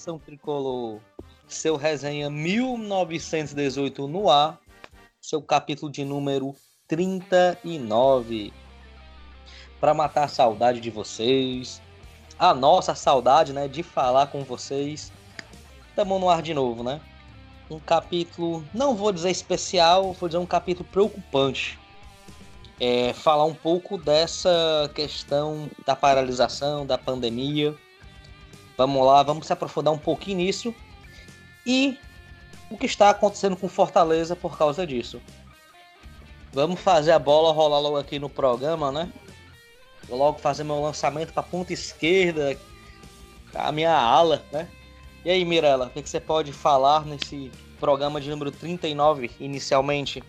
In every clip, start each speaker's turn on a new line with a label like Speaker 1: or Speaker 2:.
Speaker 1: Nação tricolor. Seu resenha 1918 no ar. Seu capítulo de número 39. Para matar a saudade de vocês, a nossa saudade, né, de falar com vocês. Estamos no ar de novo, né? Um capítulo, não vou dizer especial, vou dizer um capítulo preocupante. É, falar um pouco dessa questão da paralisação, da pandemia Vamos lá, vamos se aprofundar um pouquinho nisso. E o que está acontecendo com Fortaleza por causa disso. Vamos fazer a bola rolar logo aqui no programa, né? Vou logo fazer meu lançamento para a ponta esquerda, a minha ala, né? E aí, Mirella, o que, você pode falar nesse programa de número 39, inicialmente?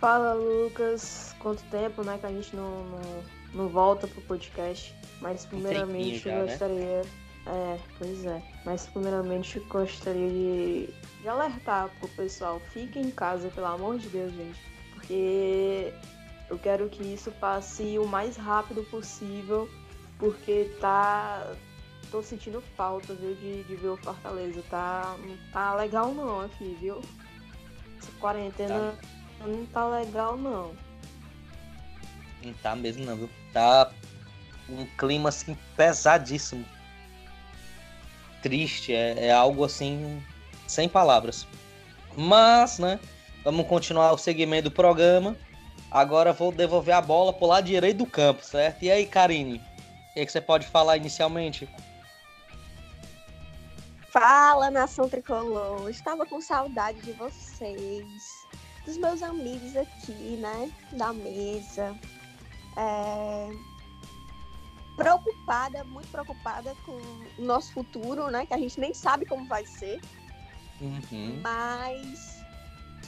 Speaker 2: Fala, Lucas. Quanto tempo, né, que a gente não, não, não volta pro podcast. Mas primeiramente já, gostaria. Né? É, pois é. Mas primeiramente gostaria de, de alertar pro pessoal, fiquem em casa, pelo amor de Deus, gente. Porque eu quero que isso passe o mais rápido possível, porque tá. tô sentindo falta, viu, de, de ver o Fortaleza. Tá, não tá legal não aqui, viu? Essa quarentena tá. não tá legal não.
Speaker 1: Não tá mesmo não, viu? Tá um clima assim pesadíssimo. Triste, é, é algo assim sem palavras. Mas, né, vamos continuar o segmento do programa. Agora vou devolver a bola pro lado direito do campo, certo? E aí, Karine, o que, é que você pode falar inicialmente?
Speaker 3: Fala, nação tricolor. Estava com saudade de vocês, dos meus amigos aqui, né? Da mesa. É preocupada, muito preocupada com o nosso futuro, né? Que a gente nem sabe como vai ser. Uhum. Mas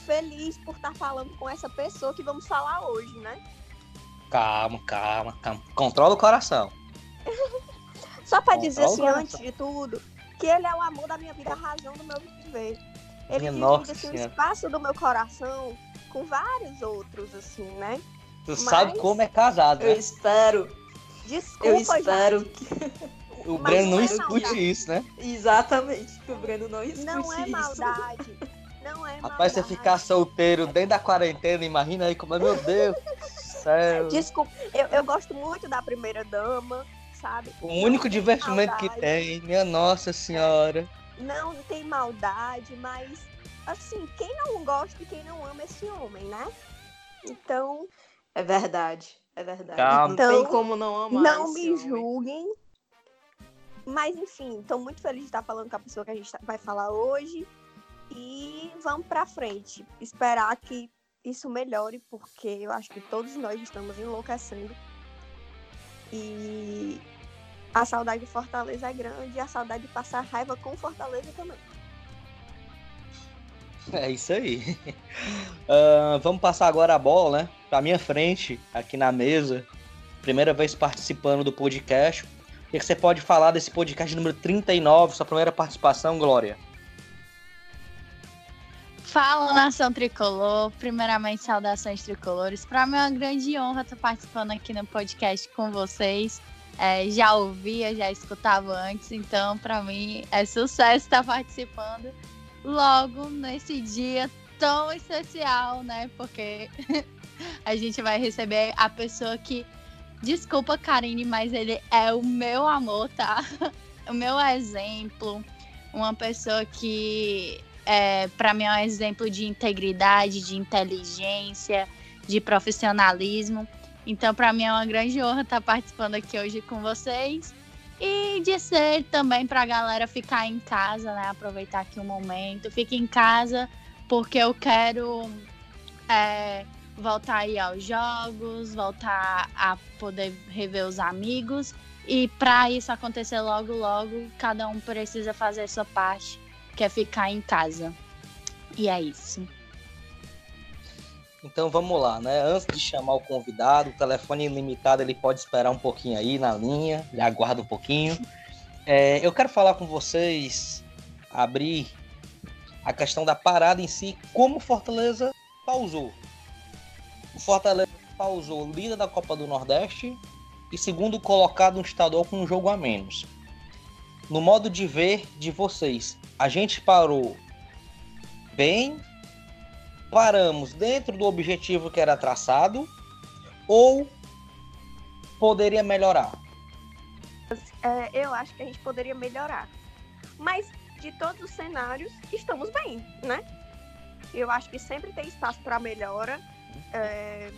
Speaker 3: feliz por estar falando com essa pessoa que vamos falar hoje, né?
Speaker 1: Calma, calma, calma. Controla o coração.
Speaker 3: Só para dizer assim, antes de tudo, que ele é o amor da minha vida, a razão do meu viver. Ele divide assim, o espaço do meu coração com vários outros, assim, né?
Speaker 1: Tu Mas... sabe como é casado, né?
Speaker 2: Eu espero.
Speaker 3: Desculpa, Eu
Speaker 2: espero que...
Speaker 1: O Mas Breno não, é escute maldade. isso, né?
Speaker 2: Exatamente, que o Breno não escute
Speaker 3: Não é maldade.
Speaker 2: Isso.
Speaker 3: Não é
Speaker 1: Rapaz, você ficar solteiro dentro da quarentena, imagina aí como é, meu Deus céu.
Speaker 3: Desculpa, eu, eu gosto muito da primeira dama, sabe?
Speaker 1: O único divertimento maldade. que tem, minha nossa senhora.
Speaker 3: Não tem maldade, mas assim, quem não gosta e quem não ama esse homem, né? Então.
Speaker 2: É verdade. É verdade. Calma. Então, não tem como não amar.
Speaker 3: Não me homem. julguem. Mas enfim, estou muito feliz de estar falando com a pessoa que a gente vai falar hoje. E vamos para frente. Esperar que isso melhore, porque eu acho que todos nós estamos enlouquecendo. E a saudade de Fortaleza é grande e a saudade de passar raiva com Fortaleza também.
Speaker 1: É isso aí. Uh, vamos passar agora a bola, né? Pra minha frente, aqui na mesa. Primeira vez participando do podcast. O que você pode falar desse podcast número 39, sua primeira participação, Glória?
Speaker 4: Fala, nação tricolor. Primeiramente, saudações tricolores. Para mim é uma grande honra estar participando aqui no podcast com vocês. É, já ouvia, já escutava antes, então para mim é sucesso estar participando logo nesse dia tão especial, né? Porque a gente vai receber a pessoa que. Desculpa, Karine, mas ele é o meu amor, tá? O meu exemplo. Uma pessoa que, é, para mim, é um exemplo de integridade, de inteligência, de profissionalismo. Então, para mim, é uma grande honra estar participando aqui hoje com vocês. E dizer também para a galera ficar em casa, né? Aproveitar aqui o um momento. Fique em casa, porque eu quero é, voltar aí aos jogos, voltar a poder rever os amigos. E para isso acontecer logo, logo, cada um precisa fazer a sua parte, que é ficar em casa. E é isso.
Speaker 1: Então vamos lá, né? Antes de chamar o convidado, o telefone ilimitado ele pode esperar um pouquinho aí na linha, ele aguarda um pouquinho. É, eu quero falar com vocês, abrir a questão da parada em si, como Fortaleza pausou. O Fortaleza pausou líder da Copa do Nordeste e segundo colocado no estadual com um jogo a menos. no modo de ver de vocês, a gente parou bem, paramos dentro do objetivo que era traçado ou poderia melhorar?
Speaker 3: É, eu acho que a gente poderia melhorar. Mas de todos os cenários, estamos bem, né? Eu acho que sempre tem espaço para melhora. É,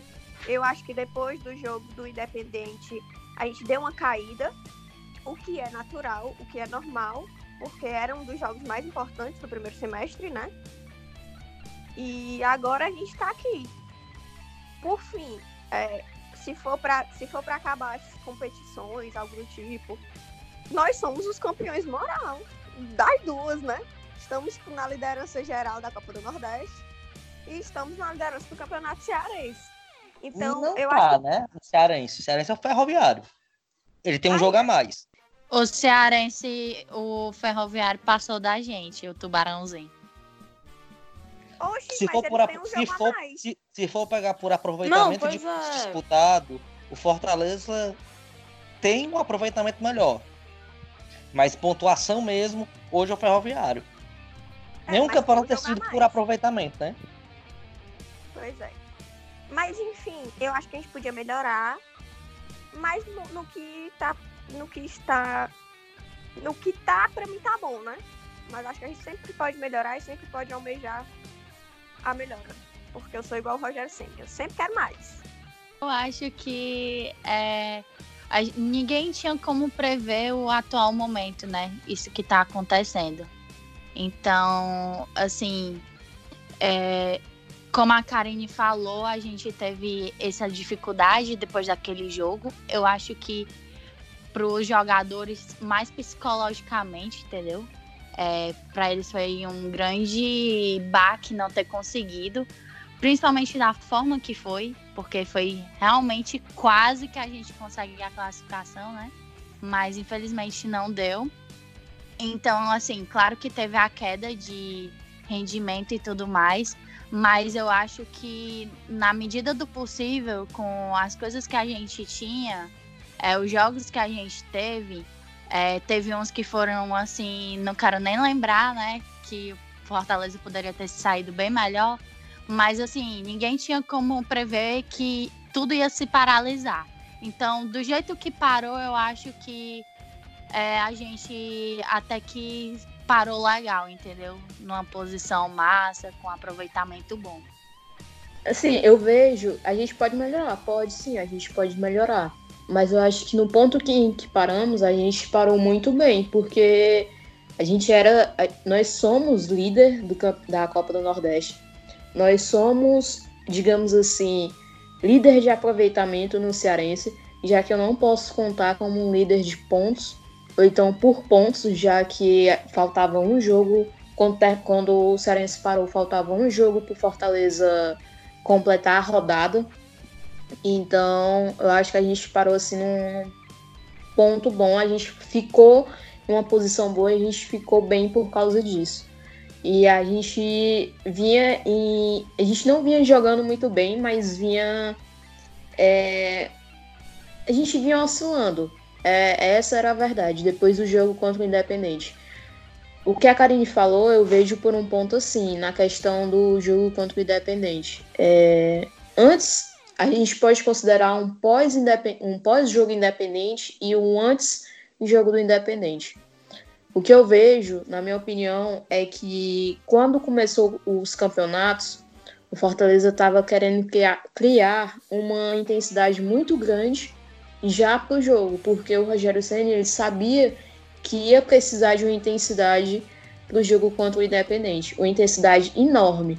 Speaker 3: eu acho que depois do jogo do Independente, a gente deu uma caída, o que é natural, o que é normal, porque era um dos jogos mais importantes do primeiro semestre, né? E agora a gente está aqui. Por fim, é, se for para se for para acabar as competições, algo do tipo, nós somos os campeões moral das duas, né? Estamos na liderança geral da Copa do Nordeste e estamos na liderança do Campeonato Cearense. Então,
Speaker 1: não
Speaker 3: eu
Speaker 1: tá,
Speaker 3: acho
Speaker 1: né? O Cearense. O Cearense é o Ferroviário. Ele tem um jogo a mais.
Speaker 4: O Cearense, o Ferroviário passou da gente, o Tubarãozinho.
Speaker 3: Oxi,
Speaker 1: Se
Speaker 3: mas
Speaker 1: for, por,
Speaker 3: um
Speaker 1: se,
Speaker 3: a
Speaker 1: for,
Speaker 3: mais.
Speaker 1: se, se for pegar por aproveitamento
Speaker 2: Não,
Speaker 1: de
Speaker 2: é.
Speaker 1: disputado, o Fortaleza tem um aproveitamento melhor. Mas pontuação mesmo, hoje é o Ferroviário.
Speaker 3: É,
Speaker 1: Nenhum campeonato
Speaker 3: tem jogo a
Speaker 1: decidido por
Speaker 3: mais.
Speaker 1: aproveitamento, né?
Speaker 3: Pois é. Mas enfim, eu acho que a gente podia melhorar. Mas no, no que tá. No que está. No que tá, pra mim tá bom, né? Mas acho que a gente sempre pode melhorar e sempre pode almejar a melhora. Porque eu sou igual o Rogério sempre. Eu sempre quero mais.
Speaker 4: Eu acho que é, a- ninguém tinha como prever o atual momento, né? Isso que tá acontecendo. Então, assim, é, como a Karine falou, a gente teve essa dificuldade depois daquele jogo. Eu acho que para os jogadores, mais psicologicamente, entendeu? É, para eles foi um grande baque não ter conseguido, principalmente da forma que foi, porque foi realmente quase que a gente consegue a classificação, né? Mas infelizmente não deu. Então, assim, claro que teve a queda de rendimento e tudo mais, mas eu acho que na medida do possível, com as coisas que a gente tinha, é, os jogos que a gente teve, é, teve uns que foram assim, não quero nem lembrar, né? Que o Fortaleza poderia ter saído bem melhor, mas assim, ninguém tinha como prever que tudo ia se paralisar. Então, do jeito que parou, eu acho que é, a gente até que parou legal, entendeu? Numa posição massa, com aproveitamento bom.
Speaker 2: Assim, eu vejo, a gente pode melhorar, pode sim, a gente pode melhorar. Mas eu acho que no ponto que, que paramos, a gente parou muito bem, porque a gente era. Nós somos líder do, da Copa do Nordeste. Nós somos, digamos assim, líder de aproveitamento no Cearense, já que eu não posso contar como um líder de pontos, ou então por pontos, já que faltava um jogo. Quando, o Cearense parou, faltava um jogo pro Fortaleza completar a rodada. Então, eu acho que a gente parou assim num ponto bom. A gente ficou em uma posição boa e a gente ficou bem por causa disso. E a gente vinha em. A gente não vinha jogando muito bem, mas vinha. é, a gente vinha oscilando. É, essa era a verdade, depois do jogo contra o Independente. O que a Karine falou, eu vejo por um ponto assim, na questão do jogo contra o Independente. É, antes, a gente pode considerar um pós-indepen- um pós-jogo independente e um antes jogo do Independente. O que eu vejo, na minha opinião, é que quando começou os campeonatos, o Fortaleza estava querendo criar, criar uma intensidade muito grande já para o jogo, porque o Rogério Senna ele sabia que ia precisar de uma intensidade para o jogo contra o Independente, uma intensidade enorme.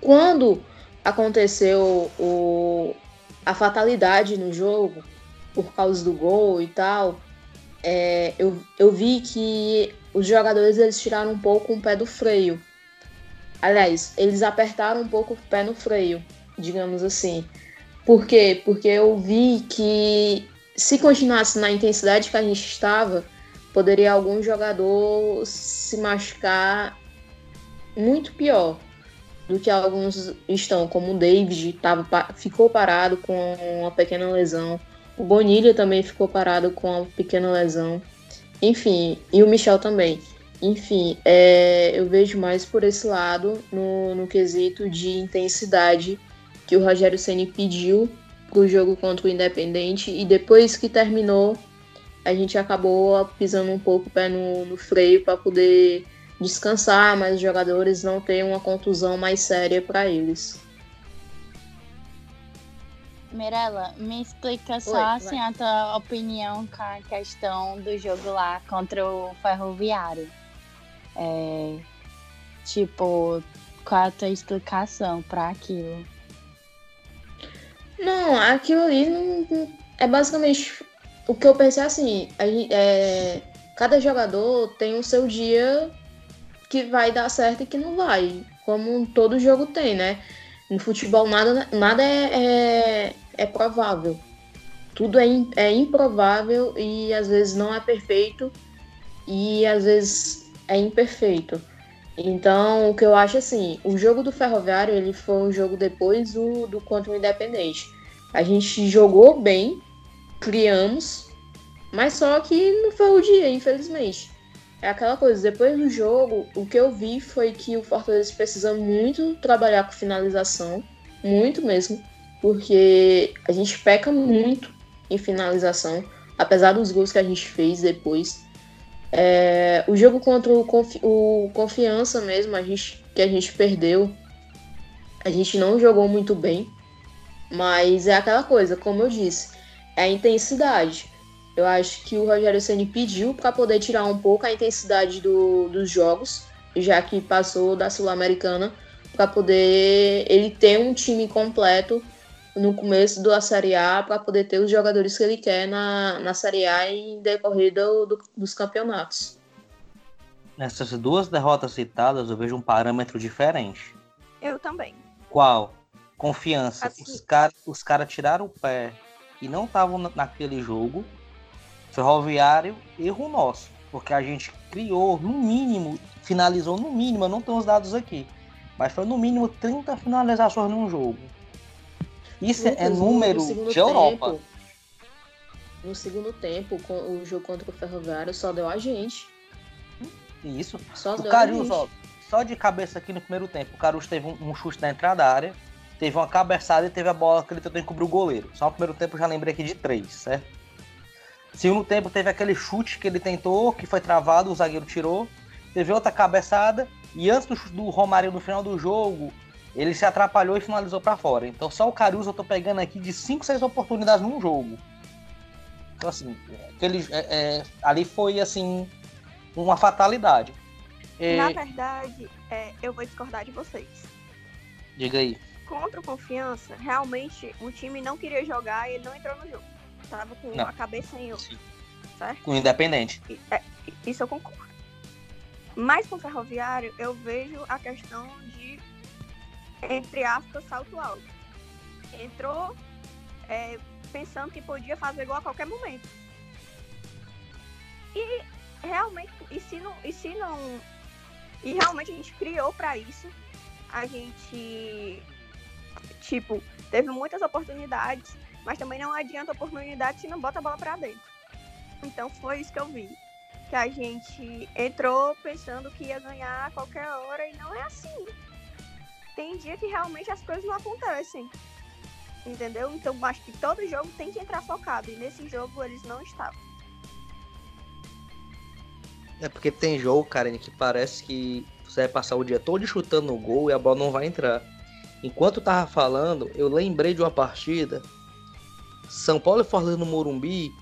Speaker 2: Quando aconteceu o, a fatalidade no jogo, por causa do gol e tal, é, eu, eu vi que os jogadores eles tiraram um pouco o pé do freio. Aliás, eles apertaram um pouco o pé no freio, digamos assim. Por quê? Porque eu vi que se continuasse na intensidade que a gente estava, poderia algum jogador se machucar muito pior do que alguns estão, como o David tava, ficou parado com uma pequena lesão. O Bonilha também ficou parado com uma pequena lesão. Enfim, e o Michel também. Enfim, é, eu vejo mais por esse lado no, no quesito de intensidade que o Rogério Ceni pediu pro jogo contra o Independente e depois que terminou a gente acabou pisando um pouco o pé no, no freio para poder descansar, mas os jogadores não ter uma contusão mais séria para eles.
Speaker 4: Mirella, me explica só assim a tua opinião com a questão do jogo lá contra o Ferroviário. É, tipo, qual a tua explicação para aquilo?
Speaker 2: Não, aquilo ali não, é basicamente o que eu pensei assim, é, cada jogador tem o seu dia que vai dar certo e que não vai, como todo jogo tem, né? No futebol nada, nada é, é, é provável. Tudo é, é improvável e às vezes não é perfeito e às vezes é imperfeito. Então, o que eu acho assim, o jogo do Ferroviário ele foi um jogo depois do, do contra o Independente. A gente jogou bem, criamos, mas só que não foi o dia, infelizmente. É aquela coisa, depois do jogo, o que eu vi foi que o Fortaleza precisa muito trabalhar com finalização, muito mesmo, porque a gente peca muito em finalização, apesar dos gols que a gente fez depois. É, o jogo contra o, Confi o Confiança mesmo, a gente, que a gente perdeu, a gente não jogou muito bem, mas é aquela coisa, como eu disse, é a intensidade. Eu acho que o Rogério Ceni pediu para poder tirar um pouco a intensidade do, dos jogos, já que passou da Sul-Americana, para poder ele ter um time completo no começo da Série A, para poder ter os jogadores que ele quer na, na Série A em decorrer do, do, dos campeonatos.
Speaker 1: Nessas duas derrotas citadas, eu vejo um parâmetro diferente.
Speaker 3: Eu também.
Speaker 1: Qual? Confiança. Assim... Os caras os cara tiraram o pé e não estavam naquele jogo Ferroviário, erro nosso, porque a gente criou, no mínimo, finalizou no mínimo, eu não tenho os dados aqui, mas foi no mínimo 30 finalizações num jogo. Isso é número de tempo, Europa.
Speaker 2: No segundo tempo, o jogo contra o Ferroviário só deu a gente.
Speaker 1: Isso. Só o Carius, ó, só de cabeça aqui no primeiro tempo, o Carius teve um, um chute na entrada da área, teve uma cabeçada e teve a bola que ele tentou encobrir o goleiro. Só no primeiro tempo eu já lembrei aqui de três, certo? Segundo tempo teve aquele chute que ele tentou, que foi travado, o zagueiro tirou. Teve outra cabeçada. E antes do, do Romário no final do jogo, ele se atrapalhou e finalizou para fora. Então só o Caruso eu tô pegando aqui de 5, 6 oportunidades num jogo. Então assim, aquele, é, é, ali foi assim uma fatalidade.
Speaker 3: Na verdade, é, eu vou discordar de vocês.
Speaker 1: Diga aí.
Speaker 3: Contra o Confiança, realmente o time não queria jogar e ele não entrou no jogo tava com não. a cabeça em outro. Certo?
Speaker 1: Com independente.
Speaker 3: É, isso eu concordo. Mas com o ferroviário, eu vejo a questão de, entre aspas, salto alto. Entrou é, pensando que podia fazer gol a qualquer momento. E realmente, e se não. E, se não, e realmente a gente criou para isso. A gente, tipo, teve muitas oportunidades mas também não adianta oportunidade se não bota a bola para dentro. Então foi isso que eu vi. Que a gente entrou pensando que ia ganhar a qualquer hora e não é assim. Tem dia que realmente as coisas não acontecem. Entendeu? Então acho que todo jogo tem que entrar focado. E nesse jogo eles não estavam.
Speaker 1: É porque tem jogo, Karen, que parece que você vai passar o dia todo chutando o gol e a bola não vai entrar. Enquanto eu tava falando, eu lembrei de uma partida são Paulo e Fortaleza no Morumbi,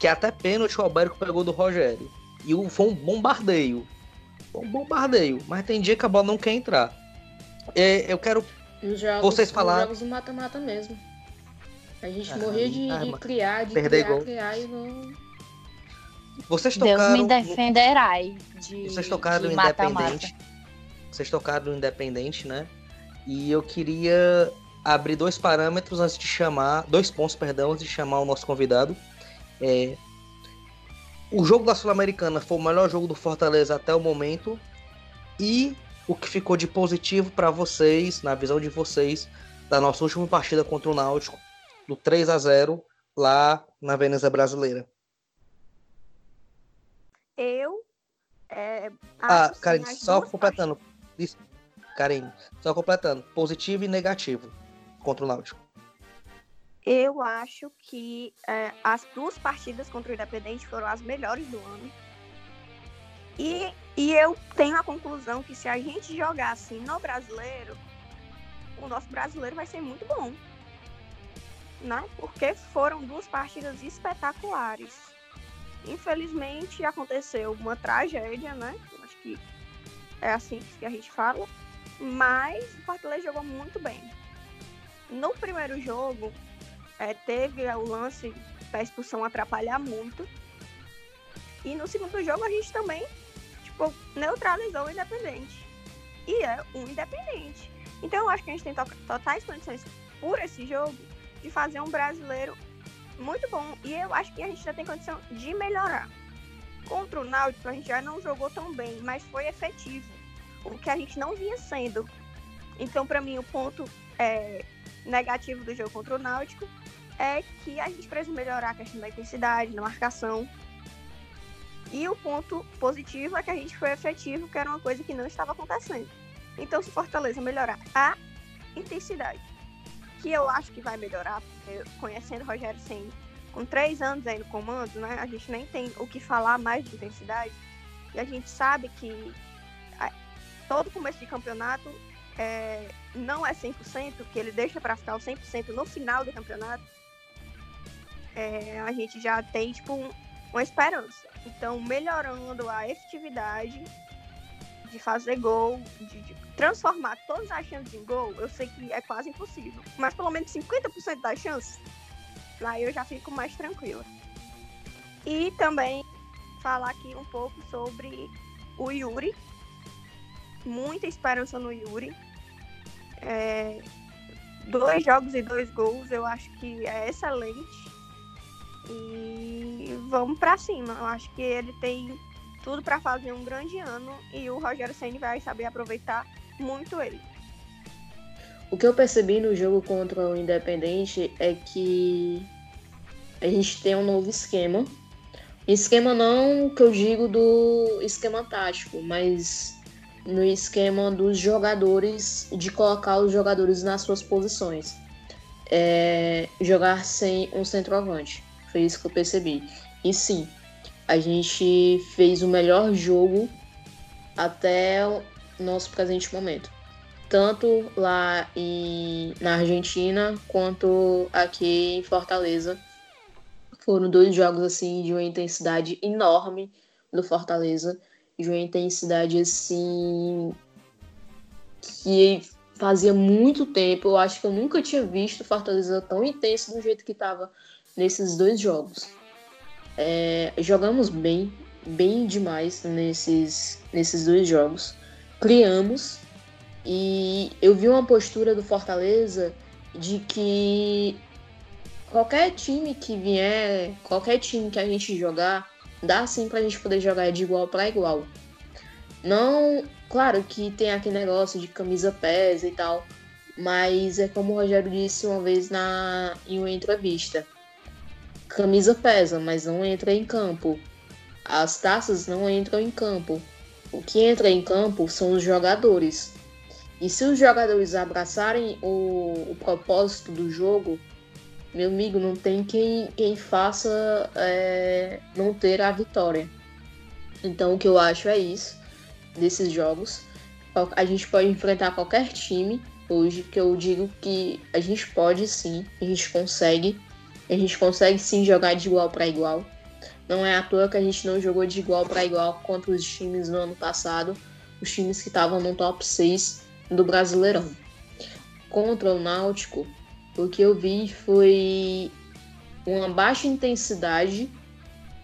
Speaker 1: que até pênalti o Albérico pegou do Rogério. E foi um bombardeio. Foi um bombardeio. Mas tem dia que a bola não quer entrar. É, eu quero jogos, vocês falar.
Speaker 2: jogos do mata-mata mesmo. A gente ah, morria de, de, criar, de criar, gol. criar e não.
Speaker 1: Vocês tocaram. Deus
Speaker 4: me defenderai. De,
Speaker 1: vocês tocaram no Independente. Vocês tocaram no Independente, né? E eu queria abrir dois parâmetros antes de chamar, dois pontos, perdão, antes de chamar o nosso convidado. É, o jogo da Sul-Americana foi o melhor jogo do Fortaleza até o momento e o que ficou de positivo para vocês, na visão de vocês, da nossa última partida contra o Náutico, do 3 a 0 lá na Veneza Brasileira.
Speaker 3: É,
Speaker 1: ah, Karen, só completando. Isso, Karen, só completando. Positivo e negativo contra o Náutico.
Speaker 3: Eu acho que é, as duas partidas contra o Independente foram as melhores do ano. E, e eu tenho a conclusão que se a gente jogar assim no brasileiro, o nosso brasileiro vai ser muito bom. Né? Porque foram duas partidas espetaculares. Infelizmente aconteceu uma tragédia, né? Acho que é assim que a gente fala. Mas o Fortaleza jogou muito bem. No primeiro jogo, é, teve o lance da expulsão atrapalhar muito. E no segundo jogo a gente também tipo, neutralizou o Independente. E é um Independente. Então eu acho que a gente tem totais condições por esse jogo de fazer um brasileiro muito bom. E eu acho que a gente já tem condição de melhorar. Contra o Náutico, a gente já não jogou tão bem, mas foi efetivo. O que a gente não vinha sendo. Então, para mim, o ponto é, negativo do jogo contra o Náutico é que a gente precisa melhorar a questão da intensidade, da marcação. E o ponto positivo é que a gente foi efetivo, que era uma coisa que não estava acontecendo. Então, se Fortaleza melhorar a intensidade que eu acho que vai melhorar, porque conhecendo o Rogério sem com três anos aí no comando, né, a gente nem tem o que falar mais de intensidade. E a gente sabe que todo começo de campeonato é, não é 100%, que ele deixa para ficar o 100% no final do campeonato. É, a gente já tem tipo um, uma esperança. Então, melhorando a efetividade de fazer gol, de, de transformar todas as chances em gol, eu sei que é quase impossível. Mas pelo menos 50% das chances, lá eu já fico mais tranquila. E também falar aqui um pouco sobre o Yuri. Muita esperança no Yuri. É, dois jogos e dois gols, eu acho que é excelente. E vamos para cima. Eu acho que ele tem tudo para fazer um grande ano e o Rogério Ceni vai saber aproveitar muito ele.
Speaker 2: O que eu percebi no jogo contra o Independente é que a gente tem um novo esquema. Esquema não que eu digo do esquema tático, mas no esquema dos jogadores, de colocar os jogadores nas suas posições. É, jogar sem um centroavante. Foi isso que eu percebi. E sim, a gente fez o melhor jogo até o nosso presente momento. Tanto lá em, na Argentina quanto aqui em Fortaleza. Foram dois jogos assim de uma intensidade enorme do Fortaleza, de uma intensidade assim que fazia muito tempo. Eu acho que eu nunca tinha visto Fortaleza tão intenso do jeito que estava nesses dois jogos. É, jogamos bem, bem demais nesses, nesses dois jogos. Criamos e eu vi uma postura do Fortaleza de que qualquer time que vier, qualquer time que a gente jogar, dá sim pra gente poder jogar de igual para igual. Não, claro que tem aquele negócio de camisa pesa e tal, mas é como o Rogério disse uma vez na em uma entrevista camisa pesa, mas não entra em campo. As taças não entram em campo. O que entra em campo são os jogadores. E se os jogadores abraçarem o, o propósito do jogo, meu amigo, não tem quem, quem faça é, não ter a vitória. Então o que eu acho é isso desses jogos. A gente pode enfrentar qualquer time hoje, que eu digo que a gente pode sim, a gente consegue. A gente consegue sim jogar de igual para igual. Não é à toa que a gente não jogou de igual para igual contra os times no ano passado, os times que estavam no top 6 do Brasileirão. Contra o Náutico, o que eu vi foi uma baixa intensidade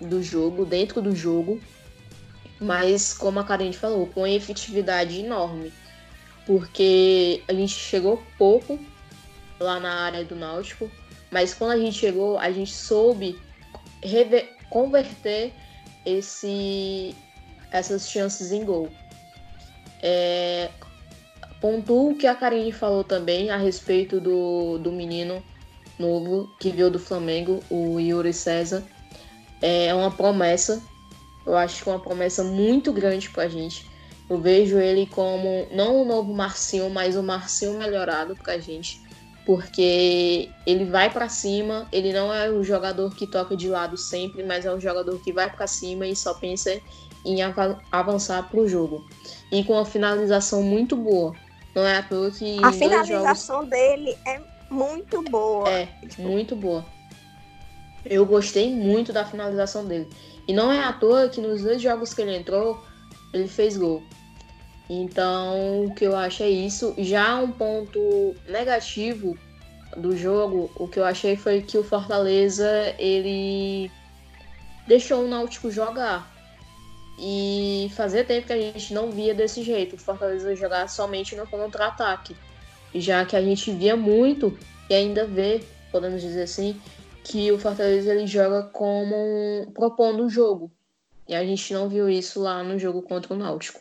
Speaker 2: do jogo, dentro do jogo, mas como a Karen falou, com efetividade enorme, porque a gente chegou pouco lá na área do Náutico, mas quando a gente chegou, a gente soube converter esse, essas chances em gol. É, pontuo o que a Karine falou também a respeito do, do menino novo que veio do Flamengo, o Yuri César. É uma promessa Eu acho que é uma promessa muito grande pra gente. Eu vejo ele como não o novo Marcinho, mas o Marcinho melhorado pra gente. Porque ele vai para cima, ele não é o jogador que toca de lado sempre, mas é um jogador que vai para cima e só pensa em av avançar pro jogo. E com uma finalização muito boa. Não é à toa que.
Speaker 3: A finalização jogos... dele é muito boa.
Speaker 2: É, muito boa. Eu gostei muito da finalização dele. E não é à toa que nos dois jogos que ele entrou, ele fez gol. Então, o que eu acho é isso. Já um ponto negativo do jogo, o que eu achei foi que o Fortaleza, ele deixou o Náutico jogar. E fazia tempo que a gente não via desse jeito, o Fortaleza jogar somente no contra-ataque. Já que a gente via muito, e ainda vê, podemos dizer assim, que o Fortaleza ele joga como um, propondo o jogo. E a gente não viu isso lá no jogo contra o Náutico.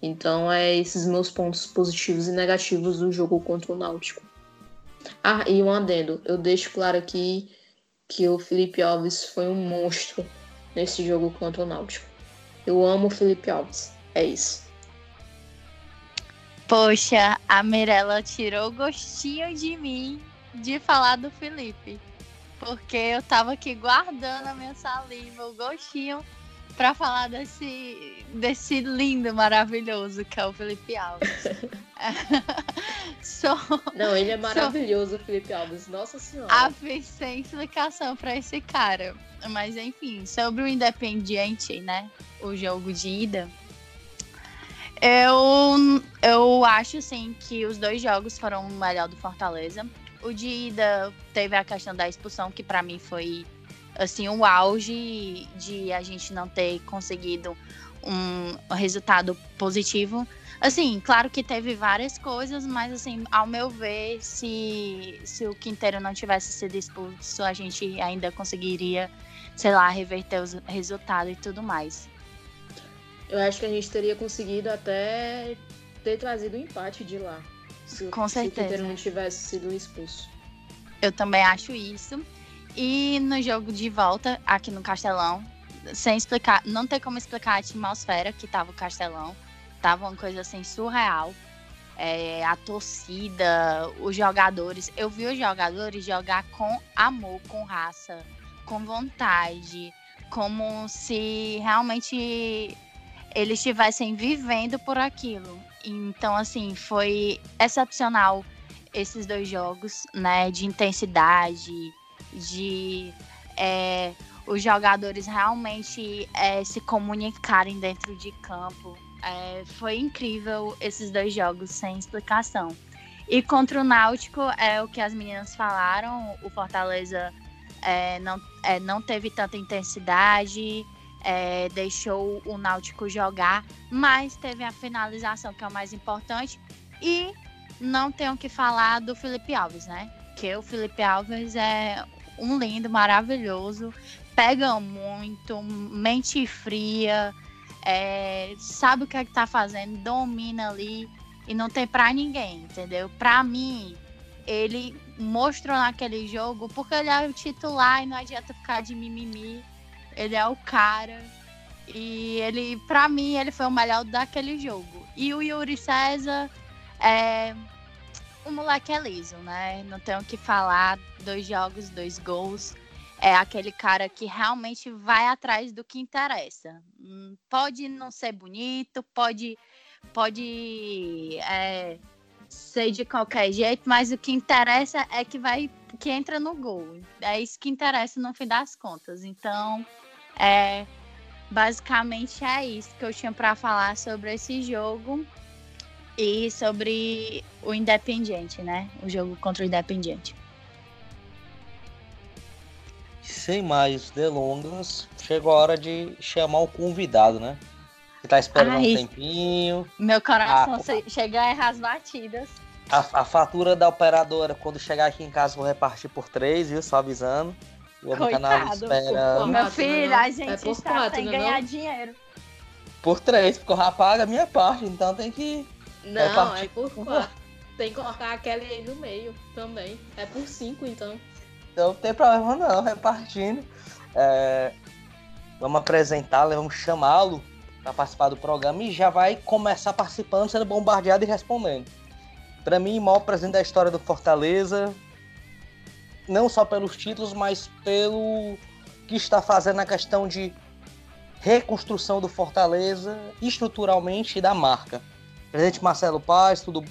Speaker 2: Então é esses meus pontos positivos e negativos do jogo contra o Náutico. Ah, e um adendo, eu deixo claro aqui que o Felipe Alves foi um monstro nesse jogo contra o Náutico. Eu amo o Felipe Alves. É isso.
Speaker 4: Poxa, a Mirella tirou gostinho de mim de falar do Felipe. Porque eu tava aqui guardando a minha saliva, o gostinho, para falar desse, desse lindo, maravilhoso que é o Felipe Alves.
Speaker 2: Sou, Não, ele é maravilhoso, o Felipe Alves. Nossa Senhora.
Speaker 4: A sem explicação para esse cara. Mas enfim, sobre o Independiente, né? O jogo de ida. Eu, eu acho sim que os dois jogos foram o melhor do Fortaleza. O de ida teve a questão da expulsão, que para mim foi assim o auge de a gente não ter conseguido um resultado positivo. Assim, claro que teve várias coisas, mas assim, ao meu ver, se, se o Quinteiro não tivesse sido expulso, a gente ainda conseguiria, sei lá, reverter os resultados e tudo mais.
Speaker 2: Eu acho que a gente teria conseguido até ter trazido o um empate de lá. Se,
Speaker 4: Com certeza.
Speaker 2: Se o Quinteiro não tivesse sido expulso.
Speaker 4: Eu também acho isso. E no jogo de volta, aqui no Castelão, sem explicar, não tem como explicar a atmosfera que tava o Castelão. Tava uma coisa assim surreal. É, a torcida, os jogadores. Eu vi os jogadores jogar com amor, com raça, com vontade, como se realmente eles estivessem vivendo por aquilo. Então, assim, foi excepcional esses dois jogos, né? De intensidade, de é, os jogadores realmente é, se comunicarem dentro de campo. É, foi incrível esses dois jogos sem explicação. E contra o Náutico, é o que as meninas falaram, o Fortaleza é, não, é, não teve tanta intensidade, é, deixou o Náutico jogar, mas teve a finalização, que é o mais importante. E não tenho que falar do Felipe Alves, né? Que o Felipe Alves é um lindo, maravilhoso, pega muito, mente fria, é, sabe o que é que tá fazendo, domina ali e não tem pra ninguém, entendeu? Pra mim, ele mostrou naquele jogo, porque ele é o titular e não adianta ficar de mimimi. Ele é o cara. E ele, pra mim, ele foi o melhor daquele jogo. E o Yuri César é. O moleque é liso, né? Não tenho o que falar. Dois jogos, dois gols. É aquele cara que realmente vai atrás do que interessa. Hum, pode não ser bonito, pode, pode é, ser de qualquer jeito, mas o que interessa é que vai que entra no gol. É isso que interessa no fim das contas. Então, é, basicamente é isso que eu tinha para falar sobre esse jogo e sobre o Independiente, né? O jogo contra o Independiente.
Speaker 1: Sem mais delongas, chegou a hora de chamar o convidado, né? Que tá esperando Ai, um tempinho.
Speaker 4: Meu coração a, chega a errar as batidas.
Speaker 1: A, a, fatura da operadora, quando chegar aqui em casa, vou repartir por três, viu? Só avisando.
Speaker 4: O canal espera. Meu filho, a gente é está quatro, sem ganhar não? dinheiro.
Speaker 1: Por três, porque eu já pago a minha parte, então tem que.
Speaker 2: Não, repartir. é por quatro. Tem que colocar aquele aí no meio também. É por cinco, então.
Speaker 1: Então não tem problema não, repartindo. É... vamos apresentá-lo, vamos chamá-lo para participar do programa e já vai começar participando, sendo bombardeado e respondendo. Para mim, o maior presente da história do Fortaleza, não só pelos títulos, mas pelo que está fazendo na questão de reconstrução do Fortaleza estruturalmente e da marca. Presidente Marcelo Paz, tudo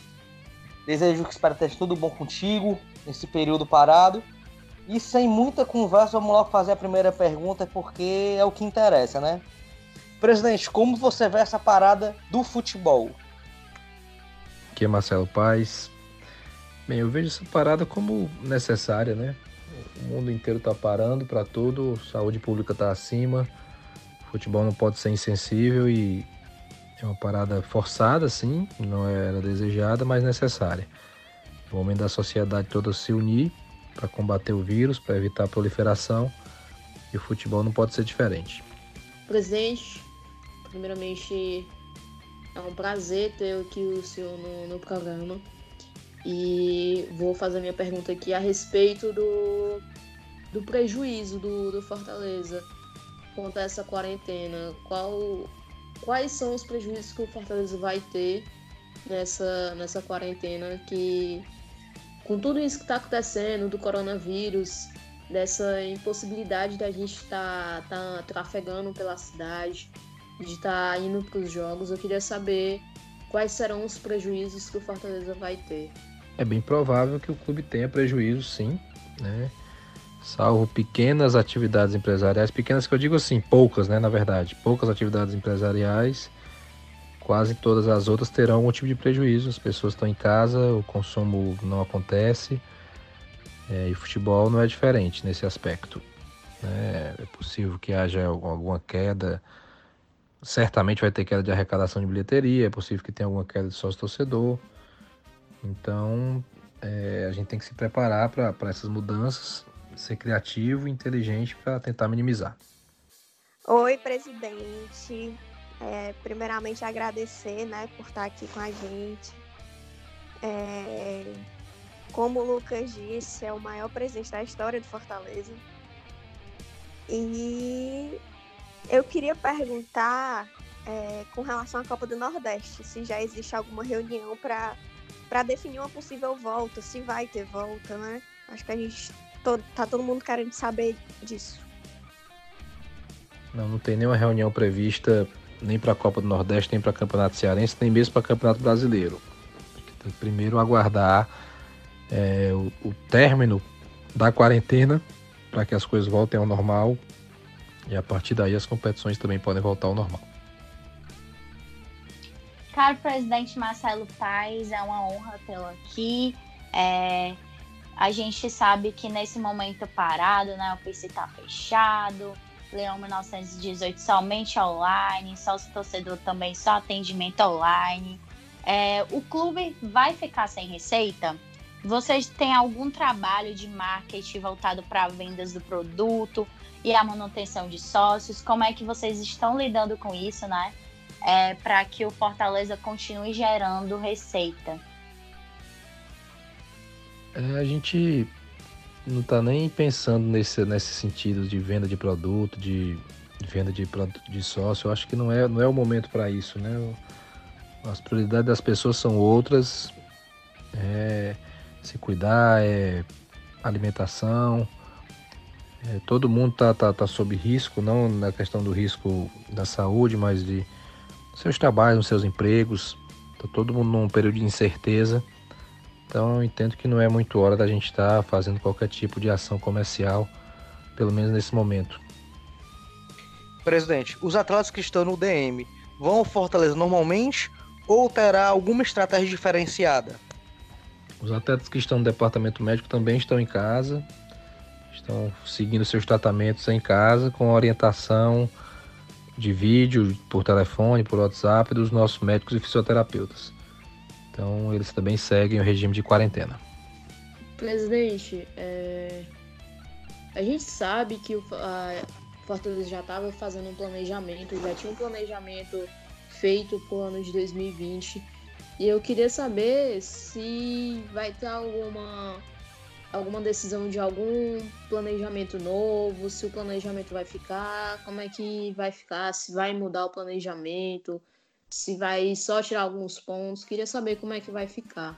Speaker 1: desejo que espero ter tudo bom contigo nesse período parado. E sem muita conversa, vamos logo fazer a primeira pergunta, porque é o que interessa, né? Presidente, como você vê essa parada do futebol?
Speaker 5: Aqui é Marcelo Paz. Bem, eu vejo essa parada como necessária, né? O mundo inteiro está parando para tudo, saúde pública está acima, futebol não pode ser insensível e é uma parada forçada, sim, não era desejada, mas necessária. O momento da sociedade toda se unir para combater o vírus, para evitar a proliferação, e o futebol não pode ser diferente.
Speaker 2: Presidente, primeiramente é um prazer ter aqui o senhor no, no programa. E vou fazer minha pergunta aqui a respeito do, do prejuízo do, do Fortaleza quanto a essa quarentena. Qual, quais são os prejuízos que o Fortaleza vai ter nessa, nessa quarentena que com tudo isso que está acontecendo do coronavírus, dessa impossibilidade da gente estar tá, tá trafegando pela cidade, de estar tá indo para os jogos, eu queria saber quais serão os prejuízos que o Fortaleza vai ter.
Speaker 5: É bem provável que o clube tenha prejuízo, sim, né? Salvo pequenas atividades empresariais, pequenas que eu digo assim, poucas, né, na verdade, poucas atividades empresariais, quase todas as outras terão algum tipo de prejuízo. As pessoas estão em casa, o consumo não acontece, é, e futebol não é diferente nesse aspecto. Né? É possível que haja alguma queda, certamente vai ter queda de arrecadação de bilheteria, é possível que tenha alguma queda de sócio-torcedor. Então, é, a gente tem que se preparar para essas mudanças, ser criativo e inteligente para tentar minimizar.
Speaker 3: Oi, presidente. É, primeiramente, agradecer né, por estar aqui com a gente. É, como o Lucas disse, é o maior presente da história do Fortaleza. E eu queria perguntar é, com relação à Copa do Nordeste, se já existe alguma reunião para definir uma possível volta, se vai ter volta, né? Acho que a gente todo, tá todo mundo querendo saber disso.
Speaker 5: Não, não tem nenhuma reunião prevista nem para a Copa do Nordeste, nem para o Campeonato Cearense, nem mesmo para o Campeonato Brasileiro. Tem que primeiro aguardar é, o, o término da quarentena para que as coisas voltem ao normal e a partir daí as competições também podem voltar ao normal.
Speaker 4: Caro presidente Marcelo Paes, é uma honra tê-lo aqui. É, a gente sabe que nesse momento parado, né, o PC está fechado, Leão 1918 somente online, sócio torcedor também só atendimento online. É, o clube vai ficar sem receita? Vocês têm algum trabalho de marketing voltado para vendas do produto e a manutenção de sócios? Como é que vocês estão lidando com isso, né? é, para que o Fortaleza continue gerando receita?
Speaker 5: É, a gente não está nem pensando nesse, nesse sentido de venda de produto, de, venda de de sócio. Eu acho que não é, não é o momento para isso, né? As prioridades das pessoas são outras. É se cuidar, é alimentação. É, todo mundo tá, tá, tá sob risco, não na questão do risco da saúde, mas de seus trabalhos, seus empregos. Tá todo mundo num período de incerteza. Então eu entendo que não é muito hora da gente estar tá fazendo qualquer tipo de ação comercial, pelo menos nesse momento.
Speaker 1: Presidente, os atletas que estão no DM vão ao Fortaleza normalmente ou terá alguma estratégia diferenciada?
Speaker 5: Os atletas que estão no departamento médico também estão em casa, estão seguindo seus tratamentos em casa com orientação de vídeo, por telefone, por WhatsApp dos nossos médicos e fisioterapeutas. Então eles também seguem o regime de quarentena.
Speaker 2: Presidente, é... a gente sabe que o a Fortaleza já estava fazendo um planejamento, já tinha um planejamento feito para o ano de 2020. E eu queria saber se vai ter alguma alguma decisão de algum planejamento novo, se o planejamento vai ficar, como é que vai ficar, se vai mudar o planejamento, se vai só tirar alguns pontos. Queria saber como é que vai ficar.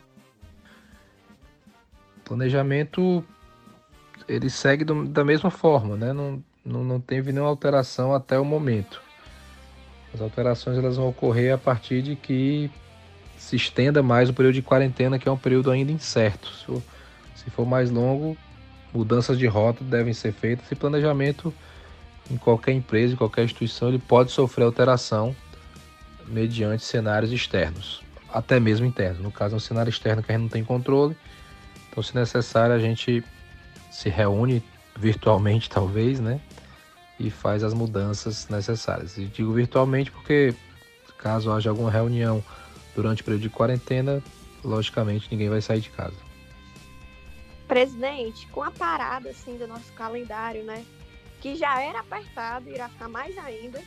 Speaker 5: Planejamento ele segue do, da mesma forma, né? Não, não, não teve nenhuma alteração até o momento. As alterações elas vão ocorrer a partir de que se estenda mais o período de quarentena, que é um período ainda incerto. Se, se for mais longo, mudanças de rota devem ser feitas e planejamento em qualquer empresa, em qualquer instituição, ele pode sofrer alteração mediante cenários externos, até mesmo internos. No caso, é um cenário externo que a gente não tem controle, então, se necessário, a gente se reúne virtualmente, talvez, né? E faz as mudanças necessárias. E digo virtualmente porque, caso haja alguma reunião durante o período de quarentena, logicamente ninguém vai sair de casa.
Speaker 3: Presidente, com a parada assim do nosso calendário, né, que já era apertado, irá ficar mais ainda.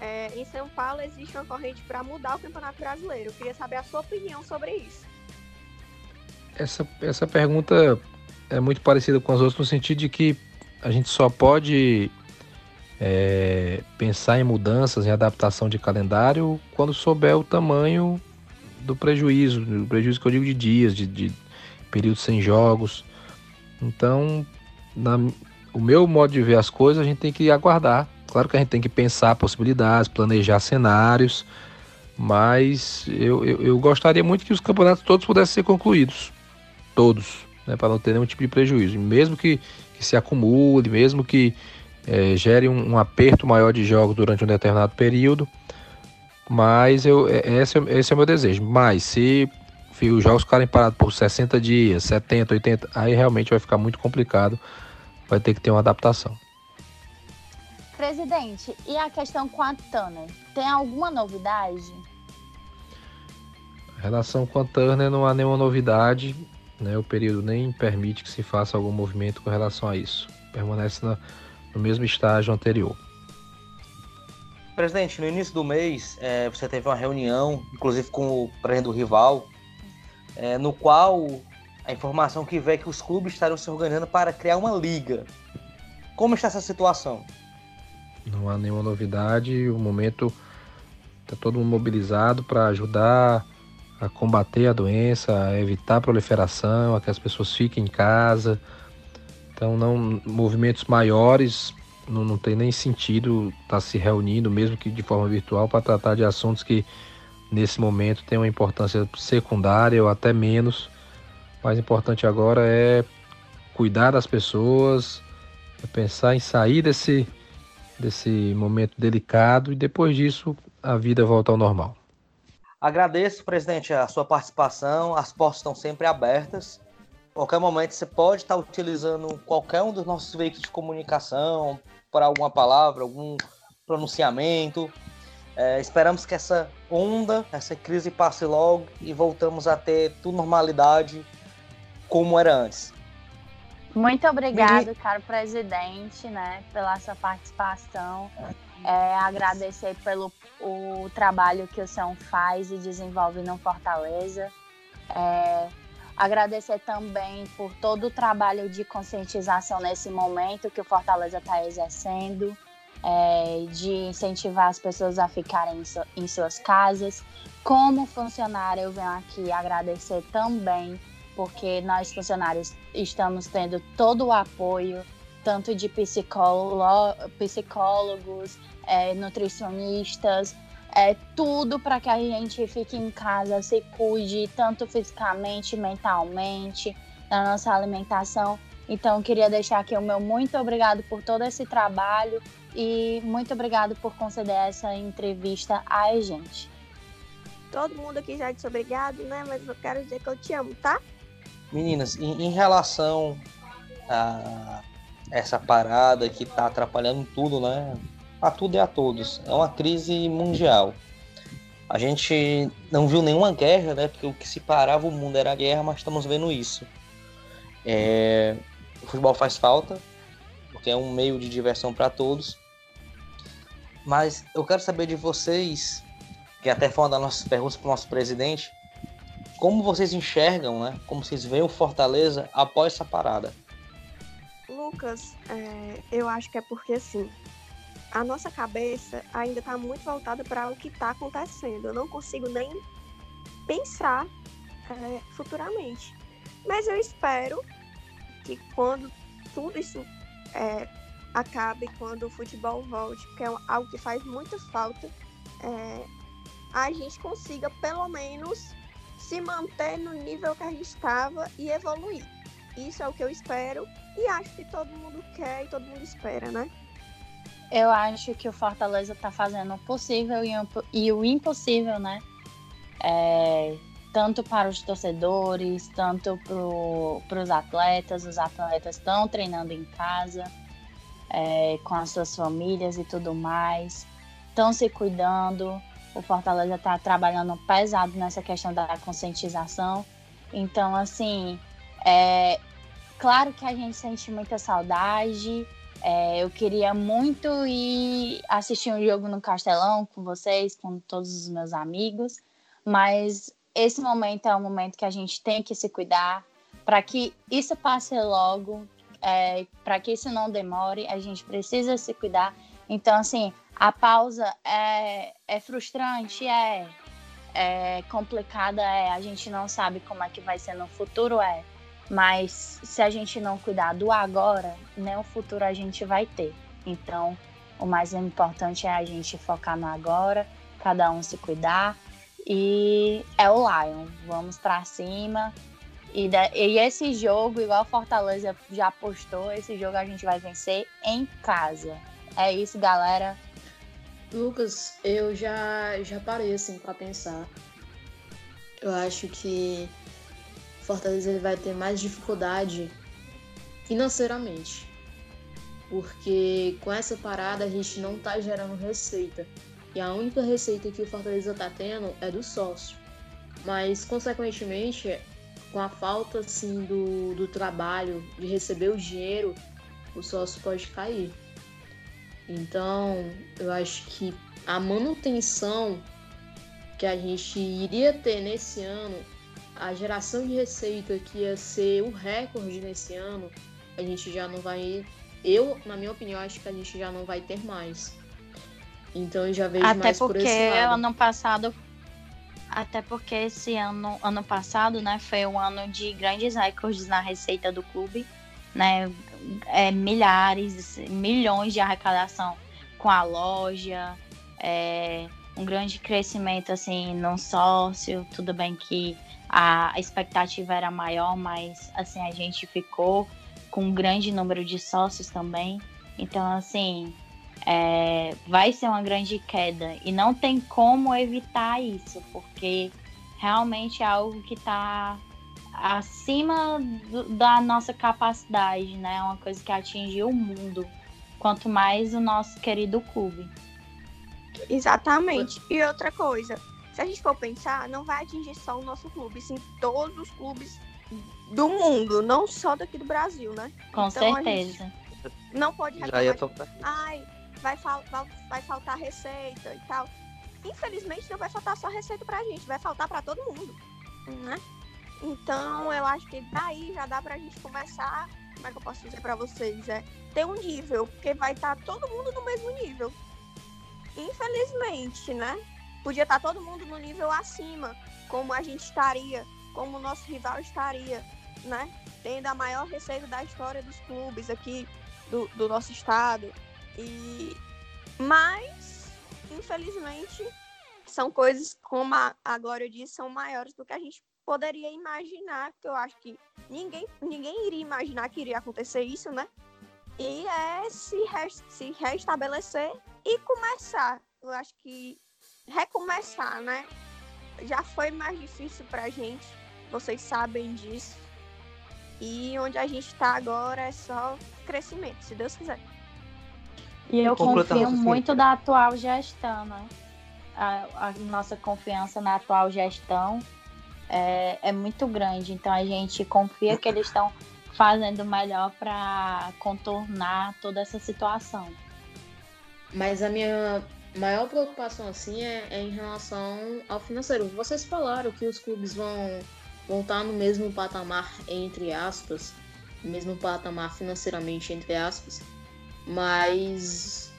Speaker 3: É, em São Paulo existe uma corrente para mudar o Campeonato Brasileiro. Eu queria saber a sua opinião sobre isso.
Speaker 5: Essa, essa pergunta é muito parecida com as outras no sentido de que a gente só pode é, pensar em mudanças, em adaptação de calendário quando souber o tamanho do prejuízo, do prejuízo que eu digo de dias, de, de períodos sem jogos. Então, na, o meu modo de ver as coisas, a gente tem que aguardar. Claro que a gente tem que pensar possibilidades, planejar cenários, mas eu, eu, eu gostaria muito que os campeonatos todos pudessem ser concluídos. Todos, né, para não ter nenhum tipo de prejuízo. Mesmo que, que se acumule, mesmo que é, gere um, um aperto maior de jogos durante um determinado período, mas eu, é, esse, esse é o meu desejo. Mas se os jogos ficarem parados por 60 dias, 70, 80, aí realmente vai ficar muito complicado. Vai ter que ter uma adaptação.
Speaker 4: Presidente, e a questão com a Turner? Tem alguma novidade?
Speaker 5: A relação com a Turner não há nenhuma novidade. Né? O período nem permite que se faça algum movimento com relação a isso. Permanece na, no mesmo estágio anterior.
Speaker 1: Presidente, no início do mês é, você teve uma reunião, inclusive com o presidente do rival, é, no qual a informação que veio é que os clubes estariam se organizando para criar uma liga. Como está essa situação?
Speaker 5: Não há nenhuma novidade. O momento está todo mundo mobilizado para ajudar a combater a doença, a evitar a proliferação, a que as pessoas fiquem em casa. Então, não movimentos maiores não, não tem nem sentido estar tá se reunindo, mesmo que de forma virtual, para tratar de assuntos que nesse momento têm uma importância secundária ou até menos. O mais importante agora é cuidar das pessoas, é pensar em sair desse, desse momento delicado e depois disso a vida volta ao normal.
Speaker 1: Agradeço, presidente, a sua participação. As portas estão sempre abertas. Qualquer momento você pode estar utilizando qualquer um dos nossos veículos de comunicação para alguma palavra, algum pronunciamento. É, esperamos que essa onda, essa crise passe logo e voltamos a ter tudo normalidade como era antes.
Speaker 4: Muito obrigado, caro presidente, né, pela sua participação. É, agradecer pelo o trabalho que o senhor faz e desenvolve no Fortaleza. É, Agradecer também por todo o trabalho de conscientização nesse momento que o Fortaleza está exercendo, é, de incentivar as pessoas a ficarem em, em suas casas. Como funcionário, eu venho aqui agradecer também, porque nós funcionários estamos tendo todo o apoio, tanto de psicólogos, é, nutricionistas, é tudo para que a gente fique em casa, se cuide tanto fisicamente, mentalmente, na nossa alimentação. Então, queria deixar aqui o meu muito obrigado por todo esse trabalho e muito obrigado por conceder essa entrevista a gente.
Speaker 3: Todo mundo aqui já disse obrigado, né? Mas eu quero dizer que eu te amo, tá?
Speaker 1: Meninas, em, em relação a essa parada que tá atrapalhando tudo, né? a tudo e a todos. É uma crise mundial. A gente não viu nenhuma guerra, né? Porque o que se parava o mundo era a guerra, mas estamos vendo isso. É... O futebol faz falta, porque é um meio de diversão para todos. Mas eu quero saber de vocês, que até foi uma das nossas perguntas para o nosso presidente, como vocês enxergam, né? Como vocês veem o Fortaleza após essa parada?
Speaker 3: Lucas, é, eu acho que é porque assim, a nossa cabeça ainda está muito voltada para o que está acontecendo. Eu não consigo nem pensar é, futuramente. Mas eu espero que quando tudo isso é, acabe, quando o futebol volte, que é algo que faz muita falta, é, a gente consiga pelo menos se manter no nível que a gente estava e evoluir. Isso é o que eu espero e acho que todo mundo quer e todo mundo espera, né?
Speaker 4: Eu acho que o Fortaleza está fazendo o possível e o impossível, né? É, tanto para os torcedores, tanto para os atletas. Os atletas estão treinando em casa, é, com as suas famílias e tudo mais, estão se cuidando. O Fortaleza está trabalhando pesado nessa questão da conscientização. Então, assim, é claro que a gente sente muita saudade. É, eu queria muito ir assistir um jogo no Castelão com vocês, com todos os meus amigos, mas esse momento é um momento que a gente tem que se cuidar para que isso passe logo, é, para que isso não demore, a gente precisa se cuidar. Então, assim, a pausa é, é frustrante, é, é complicada, é, a gente não sabe como é que vai ser no futuro, é. Mas se a gente não cuidar do agora, nem o futuro a gente vai ter. Então, o mais importante é a gente focar no agora, cada um se cuidar. E é o Lion. Vamos para cima. E, e esse jogo, igual Fortaleza já postou, esse jogo a gente vai vencer em casa. É isso, galera.
Speaker 2: Lucas, eu já, já parei assim para pensar. Eu acho que Fortaleza vai ter mais dificuldade financeiramente. Porque com essa parada a gente não tá gerando receita. E a única receita que o Fortaleza tá tendo é do sócio. Mas, consequentemente, com a falta assim, do, do trabalho, de receber o dinheiro, o sócio pode cair. Então, eu acho que a manutenção que a gente iria ter nesse ano a geração de receita que ia ser o recorde nesse ano, a gente já não vai. Eu, na minha opinião, acho que a gente já não vai ter mais. Então eu já vejo
Speaker 4: Até
Speaker 2: mais
Speaker 4: porque
Speaker 2: por esse lado.
Speaker 4: ano passado. Até porque esse ano, ano passado, né, foi um ano de grandes recordes na receita do clube, né? É, milhares, milhões de arrecadação com a loja, é, um grande crescimento assim no sócio, tudo bem que a expectativa era maior, mas assim a gente ficou com um grande número de sócios também. Então, assim, é, vai ser uma grande queda e não tem como evitar isso, porque realmente é algo que está acima do, da nossa capacidade, né? É uma coisa que atinge o mundo, quanto mais o nosso querido clube.
Speaker 3: Exatamente. E outra coisa, se a gente for pensar, não vai atingir só o nosso clube, sim todos os clubes do mundo, não só daqui do Brasil, né?
Speaker 4: Com então, certeza.
Speaker 3: Não pode reclamar. Ai, vai, fal vai faltar receita e tal. Infelizmente não vai faltar só receita pra gente, vai faltar para todo mundo, né? Então eu acho que daí já dá pra gente começar, como é que eu posso dizer para vocês, é ter um nível, porque vai estar tá todo mundo no mesmo nível. Infelizmente, né? podia estar todo mundo no nível acima, como a gente estaria, como o nosso rival estaria, né? Tendo a maior receita da história dos clubes aqui do, do nosso estado. E mas, infelizmente, são coisas, como a, a Glória disse, são maiores do que a gente poderia imaginar, porque eu acho que ninguém, ninguém iria imaginar que iria acontecer isso, né? E é se, se restabelecer e começar. Eu acho que recomeçar, né? Já foi mais difícil pra gente, vocês sabem disso. E onde a gente tá agora é só crescimento, se Deus quiser.
Speaker 4: E eu confio muito da atual gestão, né? A, a, nossa confiança na atual gestão é, é muito grande. Então a gente confia que eles estão fazendo melhor para contornar toda essa situação.
Speaker 2: Mas a minha maior preocupação assim é, é, em relação ao financeiro. Vocês falaram que os clubes vão, vão estar no mesmo patamar, entre aspas, mesmo patamar financeiramente, entre aspas, mas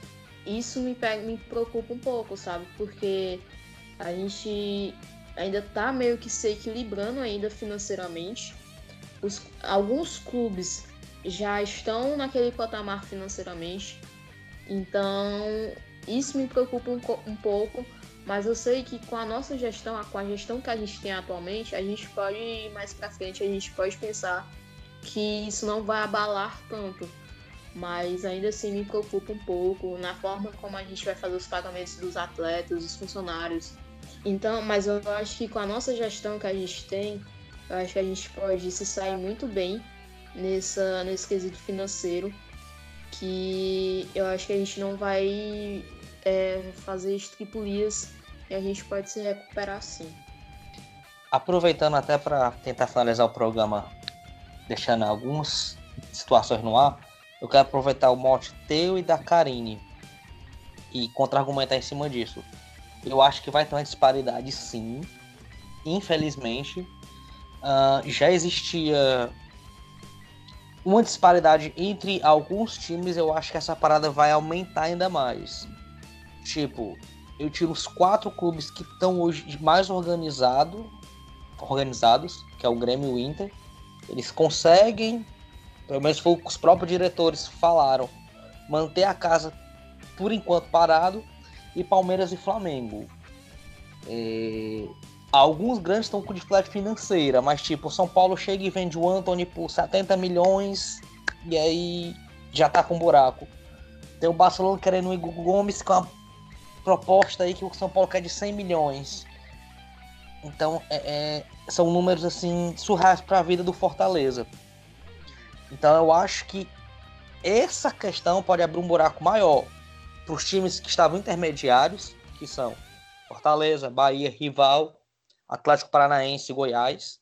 Speaker 2: isso me, pega, me preocupa um pouco, sabe? Porque a gente ainda tá meio que se equilibrando ainda financeiramente. Os, alguns clubes já estão naquele patamar financeiramente, então isso me preocupa um, um pouco, mas eu sei que com a nossa gestão, com a gestão que a gente tem atualmente, a gente pode ir mais para frente, a gente pode pensar que isso não vai abalar tanto. Mas ainda assim me preocupa um pouco na forma como a gente vai fazer os pagamentos dos atletas, dos funcionários. Então, mas eu acho que com a nossa gestão que a gente tem, eu acho que a gente pode se sair muito bem nessa, nesse quesito financeiro, que eu acho que a gente não vai é, fazer estripulias e a gente pode se recuperar sim.
Speaker 1: Aproveitando até para tentar finalizar o programa, deixando algumas situações no ar, eu quero aproveitar o mote teu e da Karine e contra-argumentar em cima disso. Eu acho que vai ter uma disparidade sim. Infelizmente, uh, já existia uma disparidade entre alguns times. Eu acho que essa parada vai aumentar ainda mais. Tipo, eu tiro os quatro clubes que estão hoje mais organizado, organizados, que é o Grêmio e o Inter. Eles conseguem pelo menos foi o que os próprios diretores falaram, manter a casa por enquanto parado e Palmeiras e Flamengo. É... Alguns grandes estão com dificuldade financeira, mas tipo, São Paulo chega e vende o Anthony por 70 milhões e aí já tá com buraco. Tem o Barcelona querendo o Igor Gomes com a proposta aí que o São Paulo quer de 100 milhões. Então, é, é, são números assim surreais para a vida do Fortaleza. Então eu acho que essa questão pode abrir um buraco maior para os times que estavam intermediários, que são Fortaleza, Bahia, Rival, Atlético Paranaense e Goiás,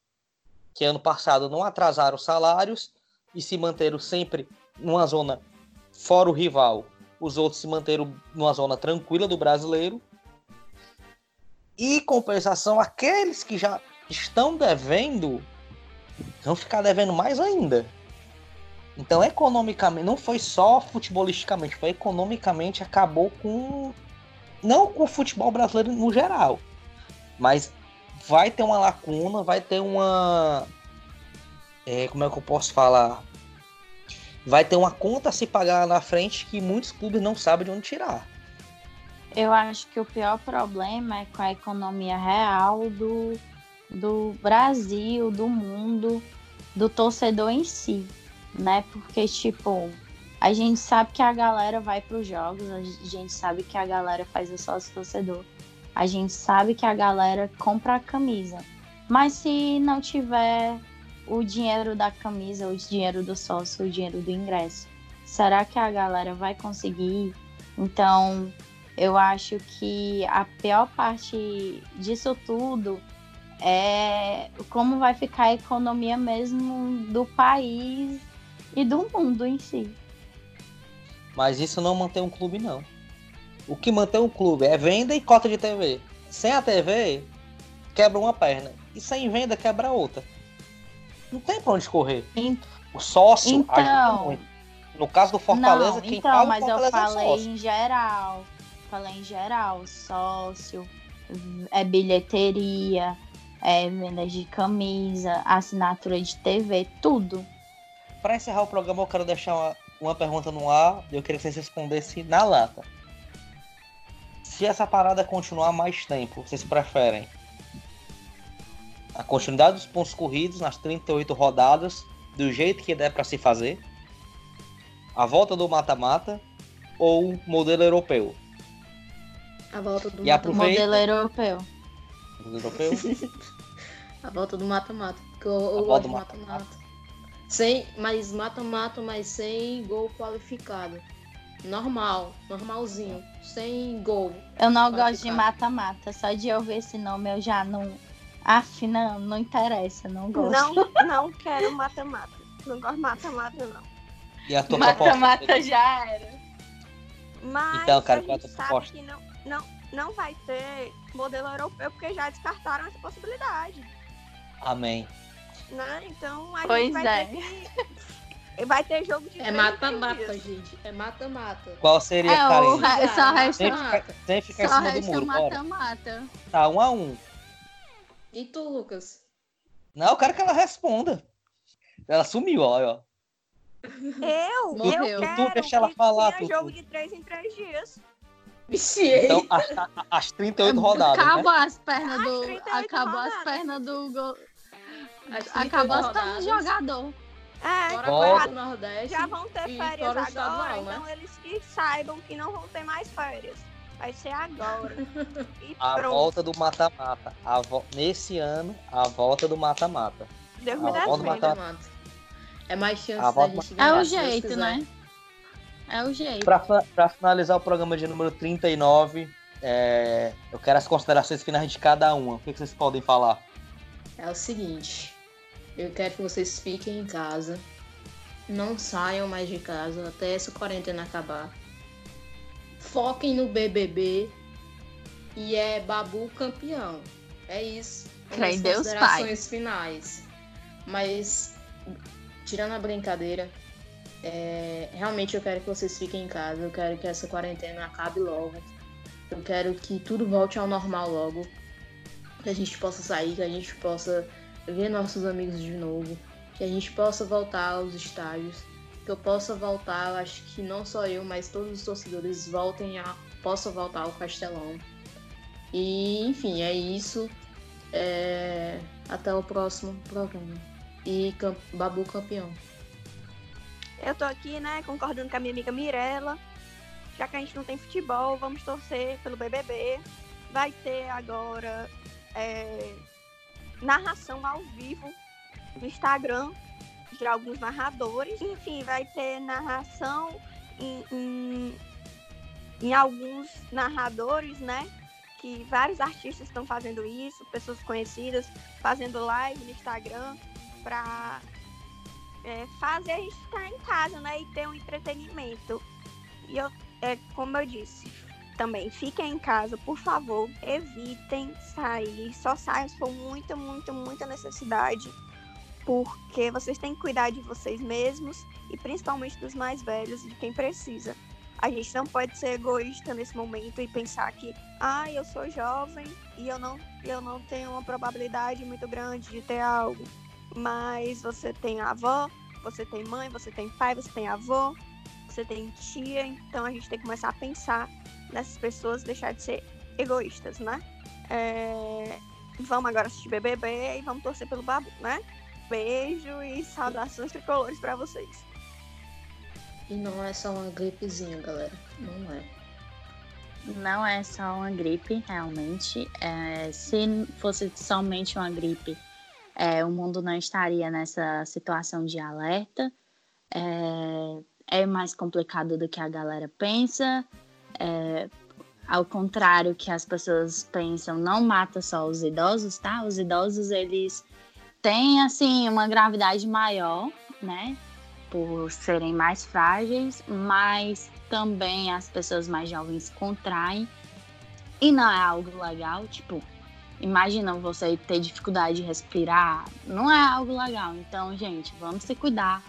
Speaker 1: que ano passado não atrasaram salários e se manteram sempre numa zona fora o rival. Os outros se manteram numa zona tranquila do brasileiro. E compensação, aqueles que já estão devendo vão ficar devendo mais ainda. Então, economicamente, não foi só futebolisticamente, foi economicamente, acabou com. Não com o futebol brasileiro no geral, mas vai ter uma lacuna, vai ter uma. É, como é que eu posso falar? Vai ter uma conta a se pagar na frente que muitos clubes não sabem de onde tirar.
Speaker 4: Eu acho que o pior problema é com a economia real do, do Brasil, do mundo, do torcedor em si né? Porque, tipo, a gente sabe que a galera vai para os jogos, a gente sabe que a galera faz o sócio torcedor, a gente sabe que a galera compra a camisa. Mas se não tiver o dinheiro da camisa, o dinheiro do sócio, o dinheiro do ingresso, será que a galera vai conseguir? Então, eu acho que a pior parte disso tudo é como vai ficar a economia mesmo do país e do mundo em si.
Speaker 1: Mas isso não mantém um clube, não. O que mantém um clube é venda e cota de TV. Sem a TV, quebra uma perna. E sem venda, quebra outra. Não tem pra onde correr. O sócio
Speaker 4: então,
Speaker 1: muito. No caso do Fortaleza, não, quem
Speaker 4: então,
Speaker 1: paga
Speaker 4: mas
Speaker 1: Fortaleza
Speaker 4: eu falei
Speaker 1: é
Speaker 4: em geral. Falei em geral. Sócio, é bilheteria, é venda de camisa, assinatura de TV, tudo
Speaker 1: para encerrar o programa, eu quero deixar uma, uma pergunta no ar. Eu queria que vocês respondessem na lata. Se essa parada continuar mais tempo, vocês preferem a continuidade dos pontos corridos nas 38 rodadas, do jeito que der para se fazer, a volta do mata-mata ou modelo europeu?
Speaker 2: A volta do
Speaker 4: mata aproveita... modelo europeu.
Speaker 1: Modelo europeu?
Speaker 2: a volta do mata-mata. Porque eu, eu gosto do mata-mata. Sem, mas mata-mata, mas sem gol qualificado. Normal, normalzinho, sem gol.
Speaker 4: Eu não gosto de mata-mata, só de eu ver esse nome eu já não. Af, não, não interessa, não gosto.
Speaker 3: Não, não quero mata-mata. Não gosto de mata-mata, não.
Speaker 1: E a tua
Speaker 4: Mata-mata já era.
Speaker 3: Mas então, cara, a gente sabe que não, não, não vai ter modelo europeu porque já descartaram essa possibilidade.
Speaker 1: Amém.
Speaker 3: Né? Então a
Speaker 4: pois
Speaker 3: gente vai
Speaker 4: é.
Speaker 3: ter que. Vai ter jogo de
Speaker 2: É mata-mata, gente. É mata-mata.
Speaker 1: Qual seria,
Speaker 4: É, o
Speaker 1: Karine?
Speaker 4: re- só resta,
Speaker 1: Sem ficar, sem ficar em
Speaker 4: só
Speaker 1: cima do muro,
Speaker 4: mata-mata.
Speaker 1: Tá, um a um.
Speaker 2: E tu, Lucas?
Speaker 1: Não, eu quero que ela responda. Ela sumiu, ó. ó.
Speaker 3: Eu,
Speaker 2: Morreu.
Speaker 3: eu
Speaker 1: Tu
Speaker 3: quero
Speaker 1: deixa ela
Speaker 3: que
Speaker 1: falar, Tutu.
Speaker 3: jogo de 3 em 3 dias.
Speaker 2: Vixiei.
Speaker 1: Então, as, as 38 rodadas, né?
Speaker 4: Acabou as pernas do.
Speaker 3: 38
Speaker 4: Acabou as
Speaker 3: rodadas.
Speaker 4: pernas do. Gol-
Speaker 2: As 38
Speaker 4: Acabou as pernas
Speaker 2: rodadas,
Speaker 4: do jogador.
Speaker 3: É,
Speaker 2: Fora do Nordeste.
Speaker 3: já vão ter férias
Speaker 2: o
Speaker 3: agora,
Speaker 2: estadual, né?
Speaker 3: então eles que saibam que não vão ter mais férias. Vai ser agora. E
Speaker 1: A
Speaker 3: pronto.
Speaker 1: volta do mata-mata. Vo- Nesse ano, a volta do mata-mata.
Speaker 3: Deus me defenda.
Speaker 1: mata-.
Speaker 2: É mais chance
Speaker 1: A
Speaker 2: da
Speaker 1: volta-
Speaker 2: gente
Speaker 4: É
Speaker 2: ganhar.
Speaker 4: o
Speaker 2: se Deus
Speaker 4: jeito, né? É o jeito.
Speaker 1: Pra, pra finalizar o programa de número 39, é, eu quero as considerações finais de cada uma. O que, que vocês podem falar?
Speaker 2: É o seguinte, eu quero que vocês fiquem em casa, não saiam mais de casa até essa quarentena acabar. Foquem no BBB e é Babu campeão. É isso.
Speaker 4: Crê em Deus,
Speaker 2: considerações finais. Mas tirando a brincadeira, é, realmente eu quero que vocês fiquem em casa. Eu quero que essa quarentena acabe logo. Eu quero que tudo volte ao normal logo que a gente possa sair, que a gente possa ver nossos amigos de novo, que a gente possa voltar aos estádios, que eu possa voltar, acho que não só eu, mas todos os torcedores voltem a possam voltar ao Castelão. E enfim, é isso. É, Até o próximo programa. E Babu campeão.
Speaker 3: Eu tô aqui, né, concordando com a minha amiga Mirella. Já que a gente não tem futebol, vamos torcer pelo BBB. Vai ter agora é, narração ao vivo no Instagram de alguns narradores. Enfim, vai ter narração em, em, em alguns narradores, né? Que vários artistas estão fazendo isso, pessoas conhecidas, fazendo live no Instagram para é, fazer a gente estar em casa, né? E ter um entretenimento. E eu, é, como eu disse, também. Fiquem em casa, por favor, evitem sair, só saiam se for muita, muita, muita necessidade, porque vocês têm que cuidar de vocês mesmos e principalmente dos mais velhos de quem precisa. A gente não pode ser egoísta nesse momento e pensar que, ah, eu sou jovem e eu não, eu não tenho uma probabilidade muito grande de ter algo. Mas você tem avó, você tem mãe, você tem pai, você tem avô, você tem tia, então a gente tem que começar a pensar nessas pessoas, deixar de ser egoístas, né? É, Vamos agora assistir BBB e vamos torcer pelo Babu, né? Beijo e saudações tricolores pra vocês.
Speaker 2: E não é só uma gripezinha, galera. Não é.
Speaker 4: Não é só uma gripe, realmente. É, se fosse somente uma gripe, é, o mundo não estaria nessa situação de alerta. É, é mais complicado do que a galera pensa. É, ao contrário que as pessoas pensam, não mata só os idosos, tá? Os idosos, eles têm, assim, uma gravidade maior, né? Por serem mais frágeis, mas também as pessoas mais jovens contraem. E não é algo legal, tipo, imagina você ter dificuldade de respirar, não é algo legal. Então, gente, vamos se cuidar.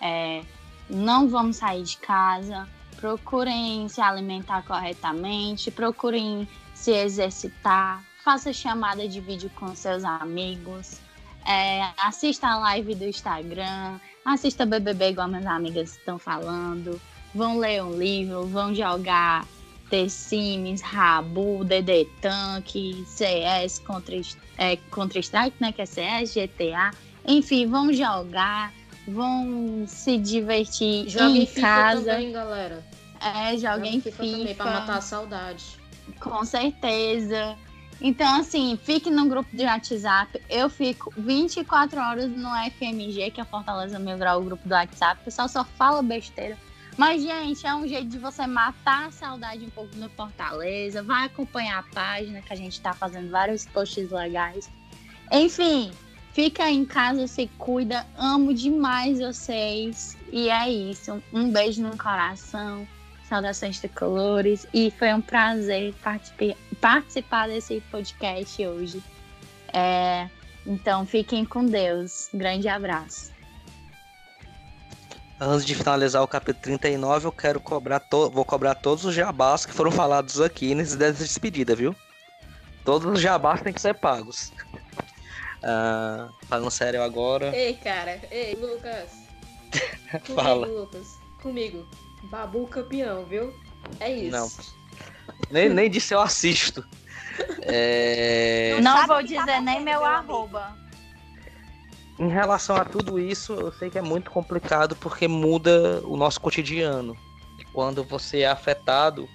Speaker 4: É, não vamos sair de casa, procurem se alimentar corretamente, procurem se exercitar, faça chamada de vídeo com seus amigos, é, assista a live do Instagram, assista BBB igual minhas amigas estão falando, vão ler um livro, vão jogar The Sims, Rabu, DD Tank, CS, Contra, é, Contra Strike, né, que é CS, GTA, enfim, vão jogar, vão se divertir
Speaker 2: Joguem
Speaker 4: em
Speaker 2: FIFA
Speaker 4: casa.
Speaker 2: também, galera.
Speaker 4: É, joguem
Speaker 2: FIFA,
Speaker 4: FIFA.
Speaker 2: também, pra matar a saudade.
Speaker 4: Com certeza. Então, assim, fique no grupo de WhatsApp. Eu fico 24 horas no FMG, que é Fortaleza Mil Grau, o grupo do WhatsApp. O pessoal só fala besteira. Mas, gente, é um jeito de você matar a saudade um pouco no Fortaleza. Vai acompanhar a página, que a gente tá fazendo vários posts legais. Enfim, fica em casa, se cuida. Amo demais vocês. E é isso. Um beijo no coração. Saudações tricolores. E foi um prazer participar desse podcast hoje. É, então, fiquem com Deus. Grande abraço.
Speaker 1: Antes de finalizar o capítulo 39, eu quero cobrar vou cobrar todos os jabás que foram falados aqui nesse despedida, viu? Todos os jabás têm que ser pagos. Uh, falando sério agora.
Speaker 6: Ei, cara. Ei, Lucas.
Speaker 1: Comigo, Fala.
Speaker 6: Lucas. Comigo. Babu campeão, viu? É isso.
Speaker 1: Não. Nem, nem disse eu assisto. É...
Speaker 4: Não vou dizer nem meu arroba.
Speaker 1: Em relação a tudo isso, eu sei que é muito complicado porque muda o nosso cotidiano. Quando você é afetado,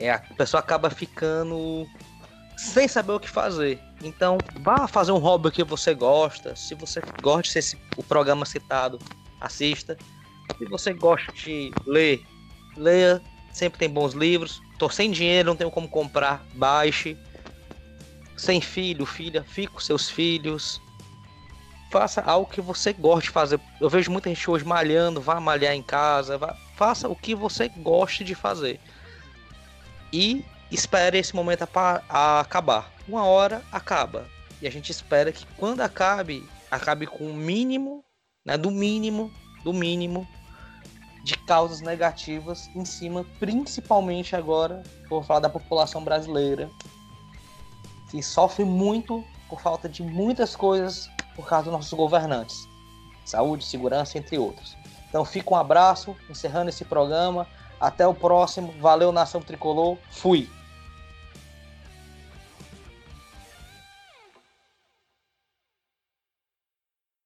Speaker 1: é, a pessoa acaba ficando sem saber o que fazer. Então, vá fazer um hobby que você gosta. Se você gosta de ser esse, o programa citado, assista. Se você gosta de ler, leia. Sempre tem bons livros. Tô sem dinheiro, não tenho como comprar, baixe. Sem filho, filha, fique com seus filhos faça algo que você goste de fazer. Eu vejo muita gente hoje malhando, vá malhar em casa, vá, faça o que você goste de fazer. E espere esse momento a, a acabar. Uma hora acaba. E a gente espera que quando acabe, acabe com o mínimo, né, do mínimo, do mínimo de causas negativas em cima, principalmente agora, vou falar da população brasileira, que sofre muito por falta de muitas coisas por causa dos nossos governantes. Saúde, segurança, entre outros. Então fica um abraço, encerrando esse programa. Até o próximo. Valeu, Nação Tricolor. Fui.